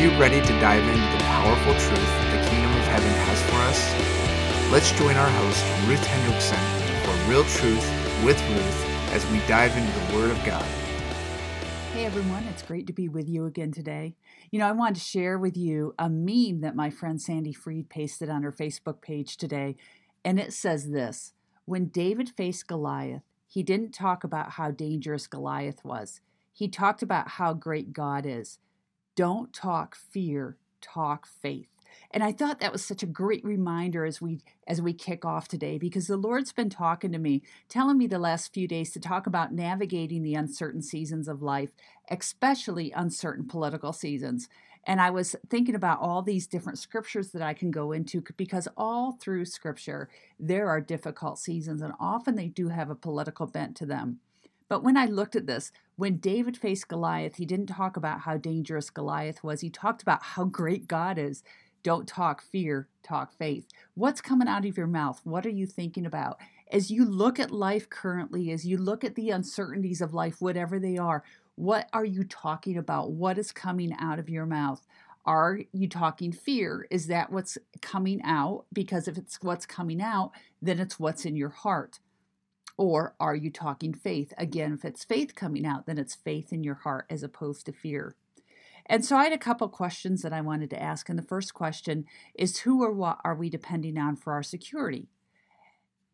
Are you ready to dive into the powerful truth that the kingdom of heaven has for us? Let's join our host, Ruth Hendrickson, for Real Truth with Ruth as we dive into the Word of God. Hey everyone, it's great to be with you again today. You know, I wanted to share with you a meme that my friend Sandy Freed pasted on her Facebook page today, and it says this When David faced Goliath, he didn't talk about how dangerous Goliath was. He talked about how great God is. Don't talk fear, talk faith. And I thought that was such a great reminder as we as we kick off today because the Lord's been talking to me, telling me the last few days to talk about navigating the uncertain seasons of life, especially uncertain political seasons. And I was thinking about all these different scriptures that I can go into because all through scripture there are difficult seasons and often they do have a political bent to them. But when I looked at this, when David faced Goliath, he didn't talk about how dangerous Goliath was. He talked about how great God is. Don't talk fear, talk faith. What's coming out of your mouth? What are you thinking about? As you look at life currently, as you look at the uncertainties of life, whatever they are, what are you talking about? What is coming out of your mouth? Are you talking fear? Is that what's coming out? Because if it's what's coming out, then it's what's in your heart. Or are you talking faith? Again, if it's faith coming out, then it's faith in your heart as opposed to fear. And so I had a couple questions that I wanted to ask. And the first question is who or what are we depending on for our security?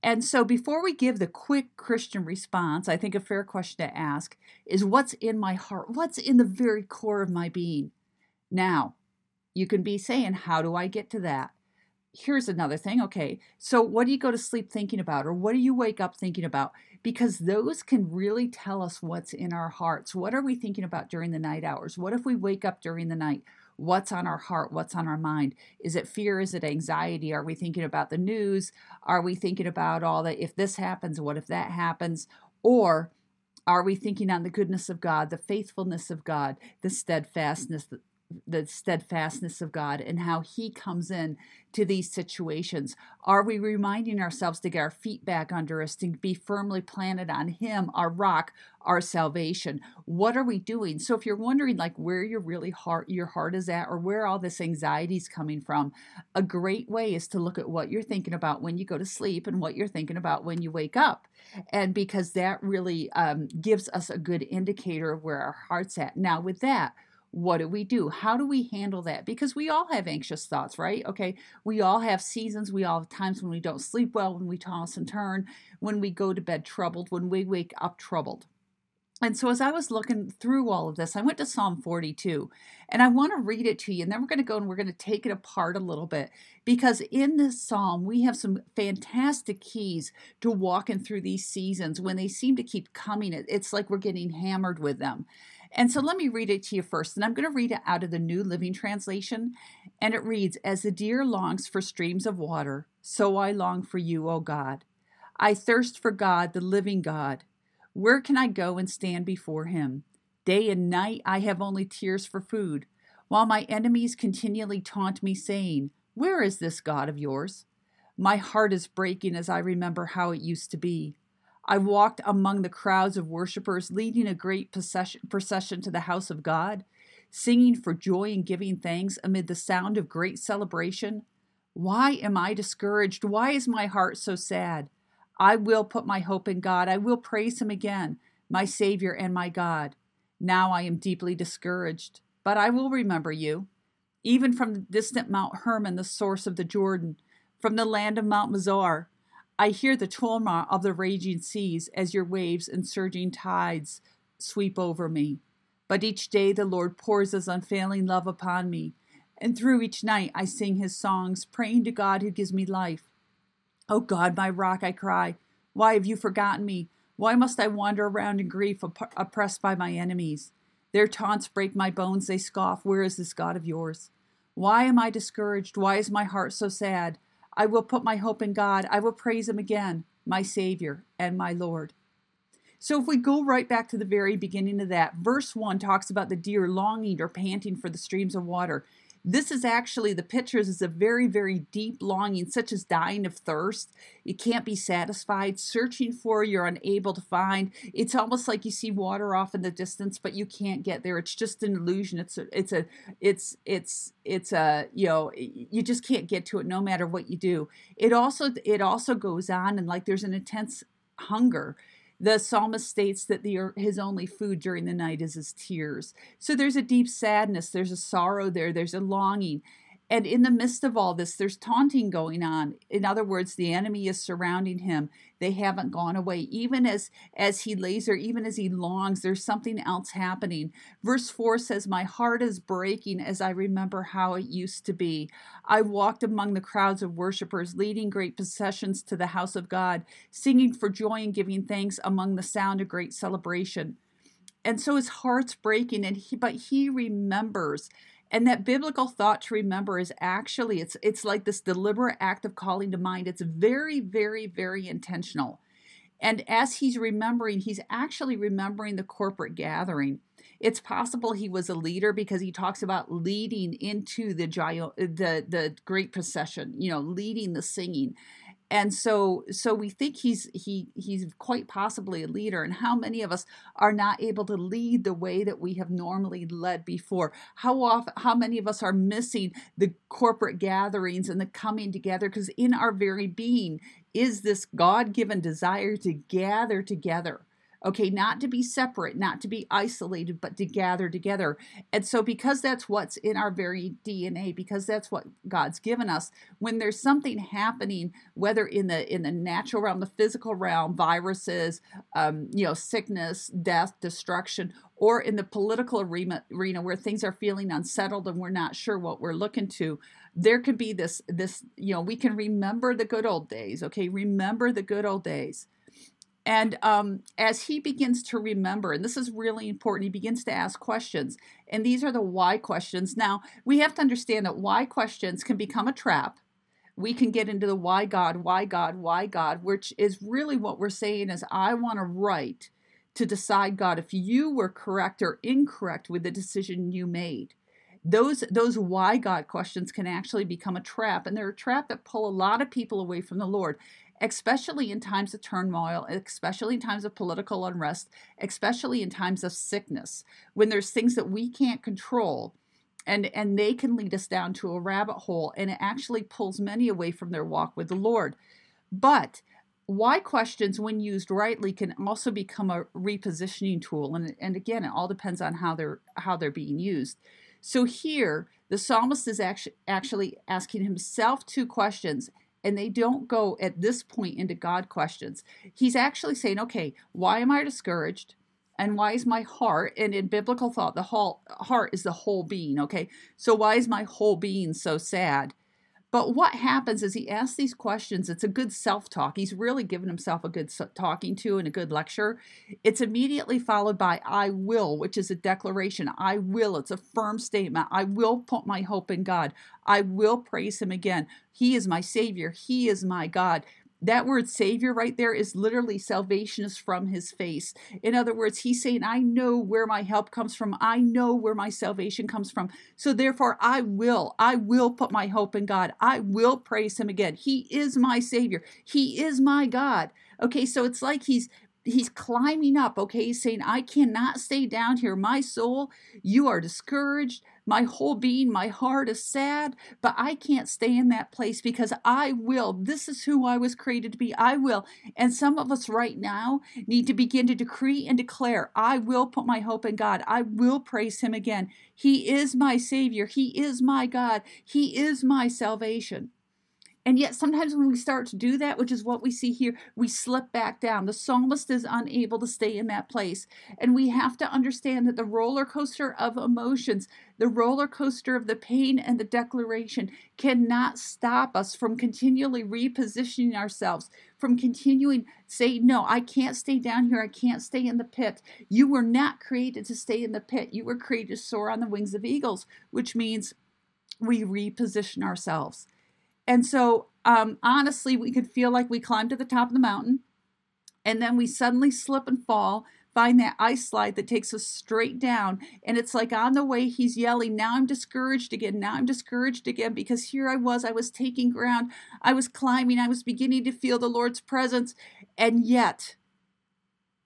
And so before we give the quick Christian response, I think a fair question to ask is what's in my heart? What's in the very core of my being? Now, you can be saying, how do I get to that? Here's another thing. Okay, so what do you go to sleep thinking about, or what do you wake up thinking about? Because those can really tell us what's in our hearts. What are we thinking about during the night hours? What if we wake up during the night? What's on our heart? What's on our mind? Is it fear? Is it anxiety? Are we thinking about the news? Are we thinking about all that? If this happens, what if that happens? Or are we thinking on the goodness of God, the faithfulness of God, the steadfastness, the steadfastness of God and how He comes in to these situations? Are we reminding ourselves to get our feet back under us, to be firmly planted on Him, our rock, our salvation? What are we doing? So, if you're wondering like where your really heart your heart is at, or where all this anxiety is coming from, a great way is to look at what you're thinking about when you go to sleep and what you're thinking about when you wake up, and because that really um, gives us a good indicator of where our heart's at. Now, with that what do we do? How do we handle that? Because we all have anxious thoughts, right? Okay, we all have seasons, we all have times when we don't sleep well, when we toss and turn, when we go to bed troubled, when we wake up troubled. And so, as I was looking through all of this, I went to Psalm 42 and I want to read it to you. And then we're going to go and we're going to take it apart a little bit because in this psalm, we have some fantastic keys to walking through these seasons when they seem to keep coming. It's like we're getting hammered with them. And so let me read it to you first. And I'm going to read it out of the New Living Translation. And it reads As the deer longs for streams of water, so I long for you, O God. I thirst for God, the living God. Where can I go and stand before him? Day and night I have only tears for food, while my enemies continually taunt me, saying, Where is this God of yours? My heart is breaking as I remember how it used to be. I walked among the crowds of worshippers, leading a great procession to the house of God, singing for joy and giving thanks amid the sound of great celebration. Why am I discouraged? Why is my heart so sad? I will put my hope in God. I will praise Him again, my Savior and my God. Now I am deeply discouraged, but I will remember you. Even from the distant Mount Hermon, the source of the Jordan, from the land of Mount Mizar, I hear the tumult of the raging seas as your waves and surging tides sweep over me. But each day the Lord pours his unfailing love upon me, and through each night I sing his songs, praying to God who gives me life. O oh God, my rock, I cry, why have you forgotten me? Why must I wander around in grief, oppressed by my enemies? Their taunts break my bones, they scoff, Where is this God of yours? Why am I discouraged? Why is my heart so sad? I will put my hope in God. I will praise Him again, my Savior and my Lord. So, if we go right back to the very beginning of that, verse 1 talks about the deer longing or panting for the streams of water. This is actually the pictures is a very, very deep longing, such as dying of thirst. You can't be satisfied, searching for, you're unable to find. It's almost like you see water off in the distance, but you can't get there. It's just an illusion. It's a, it's a, it's, it's, it's a, you know, you just can't get to it no matter what you do. It also, it also goes on and like there's an intense hunger the psalmist states that the, his only food during the night is his tears. So there's a deep sadness, there's a sorrow there, there's a longing. And in the midst of all this, there's taunting going on. In other words, the enemy is surrounding him. They haven't gone away. Even as as he lays there, even as he longs, there's something else happening. Verse 4 says, My heart is breaking as I remember how it used to be. I walked among the crowds of worshippers, leading great processions to the house of God, singing for joy and giving thanks among the sound of great celebration. And so his heart's breaking, and he, but he remembers and that biblical thought to remember is actually it's it's like this deliberate act of calling to mind. It's very very very intentional. And as he's remembering he's actually remembering the corporate gathering. It's possible he was a leader because he talks about leading into the the the great procession you know leading the singing and so so we think he's he he's quite possibly a leader and how many of us are not able to lead the way that we have normally led before? How often how many of us are missing the corporate gatherings and the coming together? Because in our very being is this god-given desire to gather together Okay, not to be separate, not to be isolated, but to gather together. And so, because that's what's in our very DNA, because that's what God's given us, when there's something happening, whether in the in the natural realm, the physical realm, viruses, um, you know, sickness, death, destruction, or in the political arena, where things are feeling unsettled and we're not sure what we're looking to, there could be this this you know we can remember the good old days. Okay, remember the good old days and um, as he begins to remember, and this is really important, he begins to ask questions. And these are the why questions. Now, we have to understand that why questions can become a trap. We can get into the why God, why God, why God, which is really what we're saying is I want to right to decide, God, if you were correct or incorrect with the decision you made. Those those why God questions can actually become a trap, and they're a trap that pull a lot of people away from the Lord especially in times of turmoil, especially in times of political unrest, especially in times of sickness, when there's things that we can't control. And, and they can lead us down to a rabbit hole, and it actually pulls many away from their walk with the Lord. But why questions, when used rightly, can also become a repositioning tool. And, and again, it all depends on how they're how they're being used. So here, the psalmist is actually actually asking himself two questions and they don't go at this point into God questions. He's actually saying, okay, why am I discouraged? And why is my heart, and in biblical thought, the whole heart is the whole being, okay? So why is my whole being so sad? But what happens is he asks these questions. It's a good self talk. He's really given himself a good talking to and a good lecture. It's immediately followed by I will, which is a declaration. I will. It's a firm statement. I will put my hope in God. I will praise him again. He is my Savior. He is my God. That word Savior right there is literally salvation is from his face. In other words, he's saying, I know where my help comes from. I know where my salvation comes from. So therefore, I will, I will put my hope in God. I will praise him again. He is my Savior. He is my God. Okay, so it's like he's he's climbing up okay he's saying i cannot stay down here my soul you are discouraged my whole being, my heart is sad, but I can't stay in that place because I will. This is who I was created to be. I will. And some of us right now need to begin to decree and declare I will put my hope in God. I will praise Him again. He is my Savior. He is my God. He is my salvation. And yet, sometimes when we start to do that, which is what we see here, we slip back down. The psalmist is unable to stay in that place. And we have to understand that the roller coaster of emotions, the roller coaster of the pain and the declaration, cannot stop us from continually repositioning ourselves, from continuing say, No, I can't stay down here. I can't stay in the pit. You were not created to stay in the pit. You were created to soar on the wings of eagles, which means we reposition ourselves. And so, um, honestly, we could feel like we climbed to the top of the mountain and then we suddenly slip and fall find that ice slide that takes us straight down. And it's like on the way, he's yelling, Now I'm discouraged again. Now I'm discouraged again because here I was. I was taking ground. I was climbing. I was beginning to feel the Lord's presence. And yet,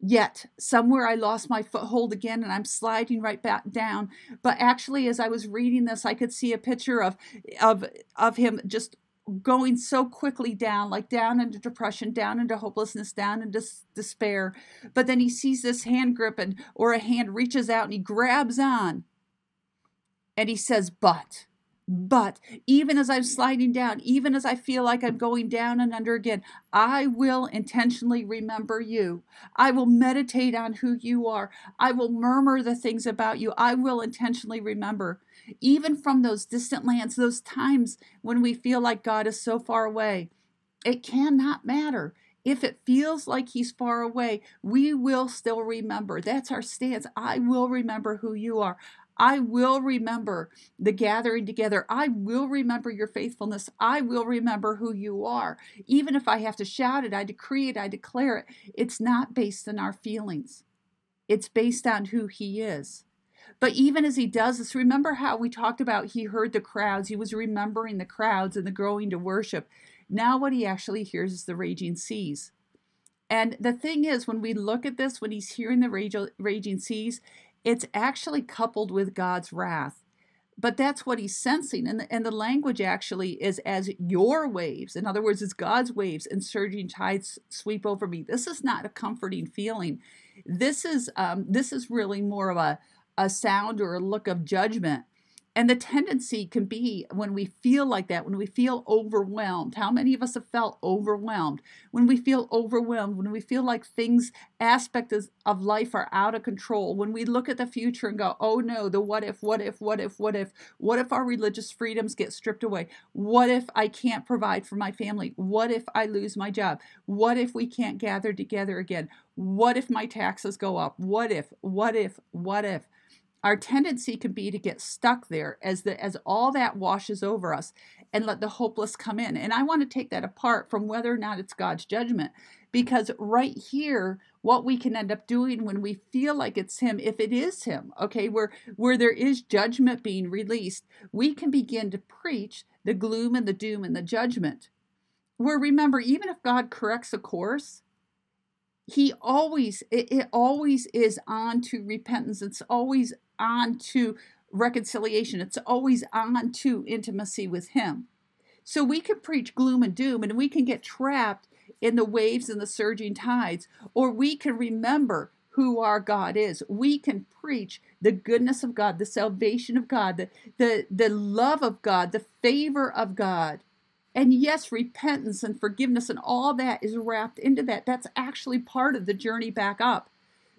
yet somewhere i lost my foothold again and i'm sliding right back down but actually as i was reading this i could see a picture of of of him just going so quickly down like down into depression down into hopelessness down into despair but then he sees this hand grip and or a hand reaches out and he grabs on and he says but but even as I'm sliding down, even as I feel like I'm going down and under again, I will intentionally remember you. I will meditate on who you are. I will murmur the things about you. I will intentionally remember. Even from those distant lands, those times when we feel like God is so far away, it cannot matter. If it feels like he's far away, we will still remember. That's our stance. I will remember who you are. I will remember the gathering together. I will remember your faithfulness. I will remember who you are. Even if I have to shout it, I decree it, I declare it. It's not based on our feelings, it's based on who He is. But even as he does this, remember how we talked about he heard the crowds, he was remembering the crowds and the growing to worship. Now, what he actually hears is the raging seas. And the thing is, when we look at this, when he's hearing the raging seas, it's actually coupled with God's wrath. But that's what he's sensing. And the, and the language actually is as your waves. In other words, it's God's waves and surging tides sweep over me. This is not a comforting feeling. This is um, this is really more of a, a sound or a look of judgment and the tendency can be when we feel like that, when we feel overwhelmed. How many of us have felt overwhelmed? When we feel overwhelmed, when we feel like things, aspects of life are out of control, when we look at the future and go, oh no, the what if, what if, what if, what if, what if our religious freedoms get stripped away? What if I can't provide for my family? What if I lose my job? What if we can't gather together again? What if my taxes go up? What if, what if, what if? Our tendency can be to get stuck there as the as all that washes over us and let the hopeless come in. And i want to take that apart from whether or not it's god's judgment because right here what we can end up doing when we feel like it's him if it is him okay where where there is judgment being released we can begin to preach the gloom and the doom and the judgment. Where remember even if god corrects a course he always it, it always is on to repentance. It's always on to reconciliation, it's always on to intimacy with Him. So we can preach gloom and doom and we can get trapped in the waves and the surging tides, or we can remember who our God is. We can preach the goodness of God, the salvation of God, the, the, the love of God, the favor of God. And yes, repentance and forgiveness and all that is wrapped into that. That's actually part of the journey back up.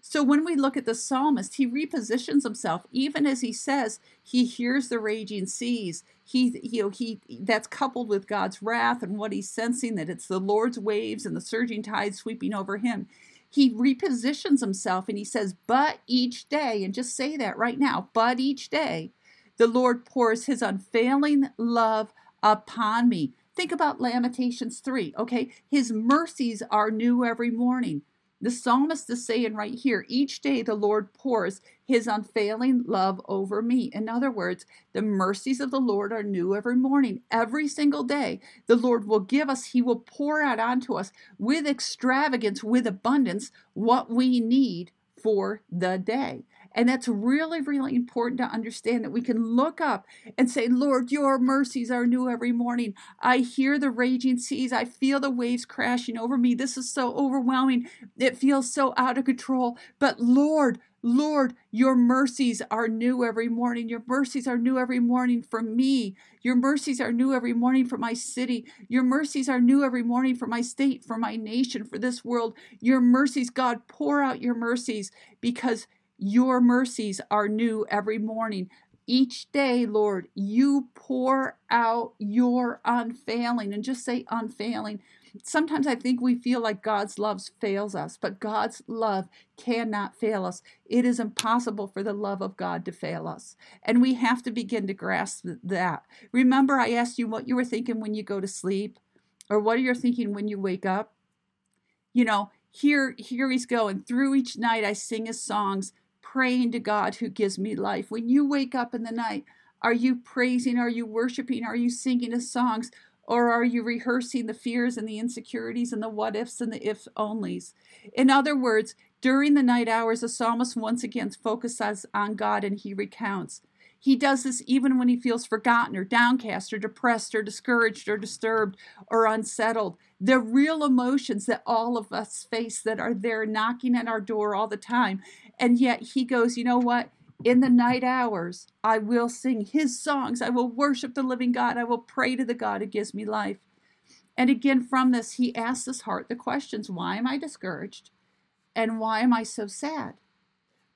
So when we look at the psalmist, he repositions himself, even as he says he hears the raging seas. He, you know, he that's coupled with God's wrath and what he's sensing that it's the Lord's waves and the surging tides sweeping over him. He repositions himself and he says, "But each day," and just say that right now. But each day, the Lord pours His unfailing love upon me. Think about Lamentations 3, okay? His mercies are new every morning. The psalmist is saying right here, each day the Lord pours his unfailing love over me. In other words, the mercies of the Lord are new every morning. Every single day, the Lord will give us, he will pour out onto us with extravagance, with abundance, what we need for the day. And that's really, really important to understand that we can look up and say, Lord, your mercies are new every morning. I hear the raging seas. I feel the waves crashing over me. This is so overwhelming. It feels so out of control. But Lord, Lord, your mercies are new every morning. Your mercies are new every morning for me. Your mercies are new every morning for my city. Your mercies are new every morning for my state, for my nation, for this world. Your mercies, God, pour out your mercies because your mercies are new every morning. Each day, Lord, you pour out your unfailing, and just say unfailing. Sometimes I think we feel like God's love fails us, but God's love cannot fail us. It is impossible for the love of God to fail us. And we have to begin to grasp that. Remember, I asked you what you were thinking when you go to sleep, or what are you thinking when you wake up? You know, here here he's going through each night i sing his songs praying to god who gives me life. When you wake up in the night are you praising? Are you worshiping? Are you singing his songs? Or are you rehearsing the fears and the insecurities and the what ifs and the if onlys? In other words during the night hours the psalmist once again focuses on god and he recounts. He does this even when he feels forgotten or downcast or depressed or discouraged or disturbed or unsettled. The real emotions that all of us face that are there knocking at our door all the time. And yet he goes, you know what? In the night hours, I will sing his songs. I will worship the living God. I will pray to the God who gives me life. And again, from this, he asks his heart the questions why am I discouraged? And why am I so sad?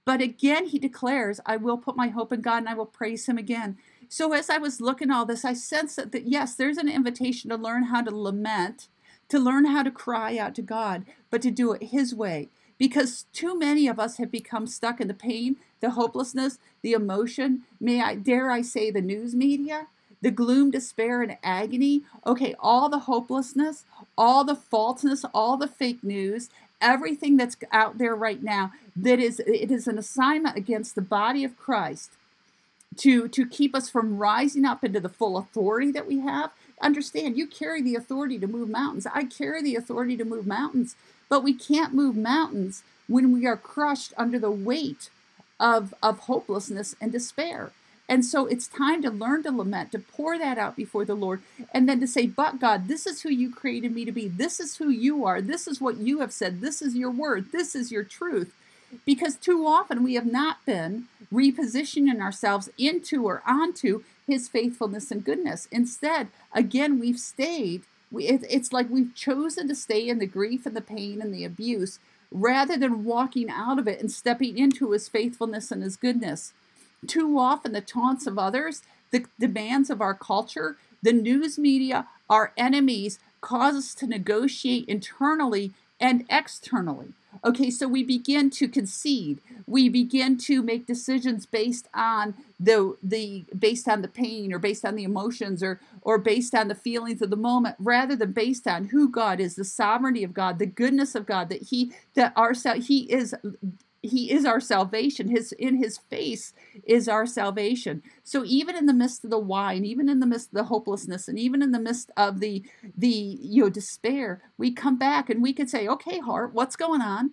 But again, he declares, I will put my hope in God and I will praise him again. So as I was looking all this, I sensed that, that yes, there's an invitation to learn how to lament, to learn how to cry out to God, but to do it his way. Because too many of us have become stuck in the pain, the hopelessness, the emotion, may I dare I say the news media, the gloom, despair, and agony. Okay, all the hopelessness, all the falseness, all the fake news, everything that's out there right now that is it is an assignment against the body of Christ to to keep us from rising up into the full authority that we have. Understand you carry the authority to move mountains. I carry the authority to move mountains but we can't move mountains when we are crushed under the weight of of hopelessness and despair and so it's time to learn to lament, to pour that out before the Lord, and then to say, But God, this is who you created me to be. This is who you are. This is what you have said. This is your word. This is your truth. Because too often we have not been repositioning ourselves into or onto his faithfulness and goodness. Instead, again, we've stayed. We, it, it's like we've chosen to stay in the grief and the pain and the abuse rather than walking out of it and stepping into his faithfulness and his goodness. Too often, the taunts of others, the demands of our culture, the news media, our enemies cause us to negotiate internally and externally. Okay, so we begin to concede. We begin to make decisions based on the the based on the pain or based on the emotions or or based on the feelings of the moment rather than based on who God is, the sovereignty of God, the goodness of God that he that our he is he is our salvation. His in his face is our salvation. So even in the midst of the whine even in the midst of the hopelessness and even in the midst of the the you know despair we come back and we can say okay heart what's going on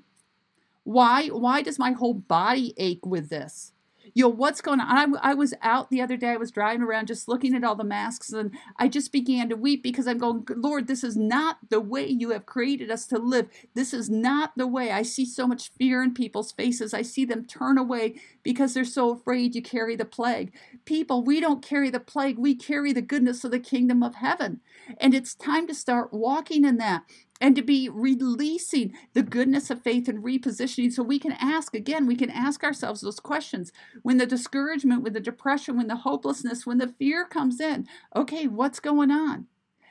why why does my whole body ache with this? You know what's going on? I, I was out the other day i was driving around just looking at all the masks and i just began to weep because i'm going lord this is not the way you have created us to live. This is not the way. I see so much fear in people's faces. I see them turn away because they're so afraid you carry the plague. People we don't carry the plague. We carry the goodness of the kingdom of heaven. And it's time to start walking in that and to be releasing the goodness of faith and repositioning. So we can ask again we can ask ourselves those questions. When the discouragement when the depression when the hopelessness when the fear comes in okay what's going on?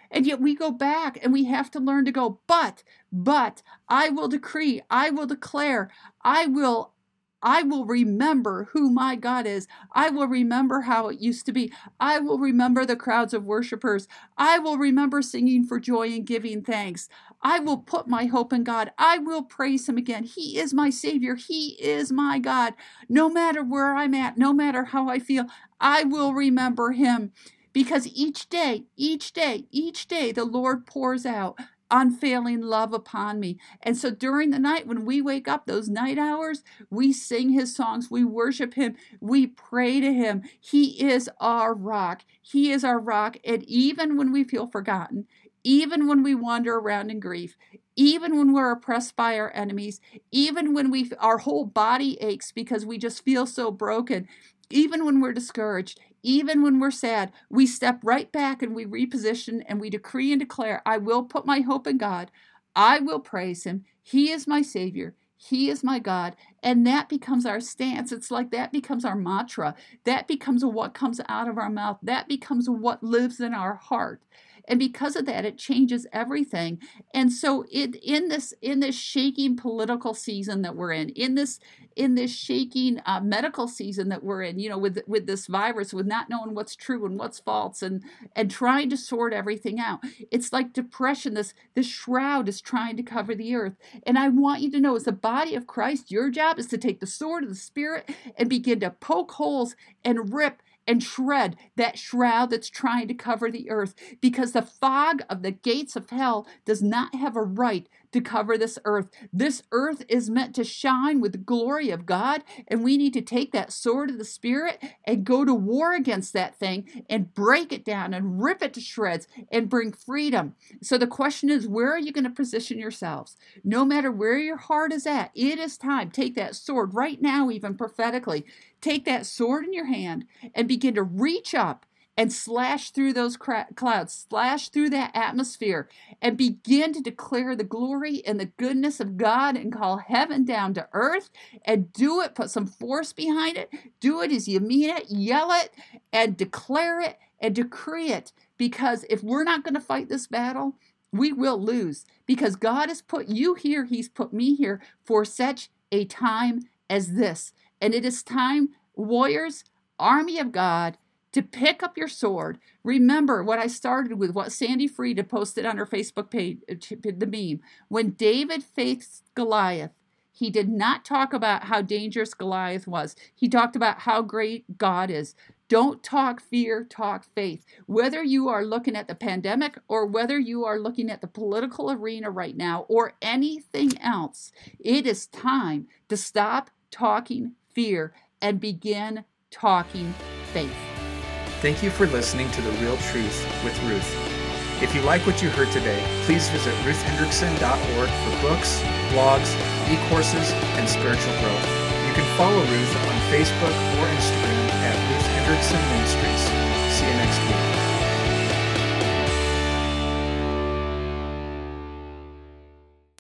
And yet we go back and we have to learn to go but but i will decree i will declare i will I will remember who my God is. I will remember how it used to be. I will remember the crowds of worshipers. I will remember singing for joy and giving thanks. I will put my hope in God. I will praise Him again. He is my Savior. He is my God. No matter where I'm at, no matter how I feel, I will remember Him. Because each day, each day, each day, the Lord pours out unfailing love upon me. And so during the night, when we wake up, those night hours, we sing his songs, we worship him, we pray to him. He is our rock. He is our rock. And even when we feel forgotten, even when we wander around in grief, even when we're oppressed by our enemies, even when we our whole body aches because we just feel so broken, even when we're discouraged, even when we're sad, we step right back and we reposition and we decree and declare, I will put my hope in God. I will praise him. He is my Savior. He is my God. And that becomes our stance. It's like that becomes our mantra. That becomes what comes out of our mouth. That becomes what lives in our heart and because of that it changes everything and so it in this in this shaking political season that we're in in this in this shaking uh, medical season that we're in, you know, with with this virus, with not knowing what's true and what's false, and and trying to sort everything out. It's like depression. This this shroud is trying to cover the earth. And I want you to know, as the body of Christ, your job is to take the sword of the Spirit and begin to poke holes and rip and shred that shroud that's trying to cover the earth because the fog of the gates of hell does not have a right to cover this earth. This earth is meant to shine with the glory of God, and we need to take that sword of the Spirit and go to war against that thing and break it down and rip it to shreds and bring freedom. So the question is, where are you going to position yourselves? No matter where your heart is at, it is time. Take that sword right now, even prophetically. Take that sword in your hand and begin to reach up and slash through those clouds, slash through that atmosphere, and begin to declare the glory and the goodness of God and call heaven down to earth and do it. Put some force behind it. Do it as you mean it. Yell it and declare it and decree it. Because if we're not going to fight this battle, we will lose. Because God has put you here, He's put me here for such a time as this. And it is time, warriors, army of God, to pick up your sword. Remember what I started with, what Sandy Frieda posted on her Facebook page, uh, the meme. When David faced Goliath, he did not talk about how dangerous Goliath was. He talked about how great God is. Don't talk fear, talk faith. Whether you are looking at the pandemic or whether you are looking at the political arena right now or anything else, it is time to stop talking fear and begin talking faith. Thank you for listening to The Real Truth with Ruth. If you like what you heard today, please visit ruthhendrickson.org for books, blogs, e-courses, and spiritual growth. You can follow Ruth on Facebook or Instagram at Ruth Hendrickson Ministries. See you next week.